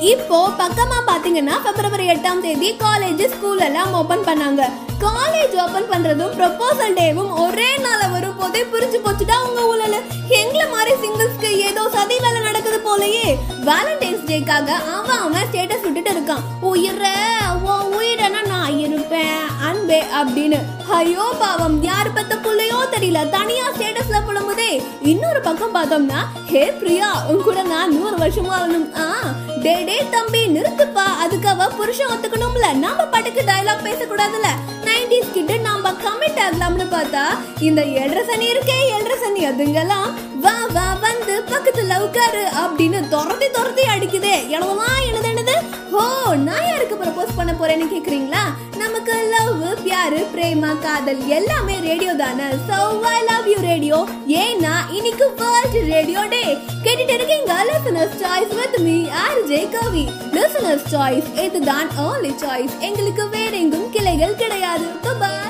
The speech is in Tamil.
இப்போ பக்கமா பாத்தீங்கன்னா பிப்ரவரி எட்டாம் தேதி காலேஜ் ஸ்கூல் எல்லாம் ஓபன் பண்ணாங்க. காலேஜ் ஓபன் பண்றதும் ப்ரொபோசல் டேவும் ஒரே நாள வரும் போதே புரிஞ்சு போச்சுடா உங்க ஊழல. எங்கள மாதிரி சிங்கிள்ஸ்க்கு ஏதோ சதி வேலை நடக்குது போலயே. வேலண்டைன்ஸ் டேக்காக அவன் அவன் ஸ்டேட்டஸ் இருப்பேன் அப்படின்னு. ஐயோ பாவம். யார் பத்த புள்ளையோ தெரியல. தனியா ஸ்டேட்டஸ்ல புலம்புதே. இன்னொரு பக்கம் பார்த்தோம்னா ஹே பிரியா உன் கூட நான் நூறு வருஷமா வரணும் ஆ டே டே தம்பி நிறுத்துப்பா. அதுக்காக புருஷன் ஒத்துக்கணும்ல. நாம பாட்டுக்கு டயலாக் பேசக்கூடாதுல நைன்டிஸ் கிட்ட நாம கமிட் ஆகலாம்னு பார்த்தா இந்த ஏழரை சனி இருக்கே ஏழரை சனி. அதுங்கெல்லாம் வா வா வந்து பக்கத்துல உட்காரு. பண்ண போறேன்னு கேக்குறீங்களா? நமக்கு லவ் பியாரு பிரேமா காதல் எல்லாமே ரேடியோ தானே. So I love you radio ஏன்னா இன்னைக்கு வேர்ல்ட் ரேடியோ டே கேட்டுட்டு இருக்கீங்க listeners choice with me R J Kavi listeners choice இதுதான் ஓன்லி சாய்ஸ் எங்களுக்கு வேற எங்கும் கிளைகள் கிடையாது. பாய்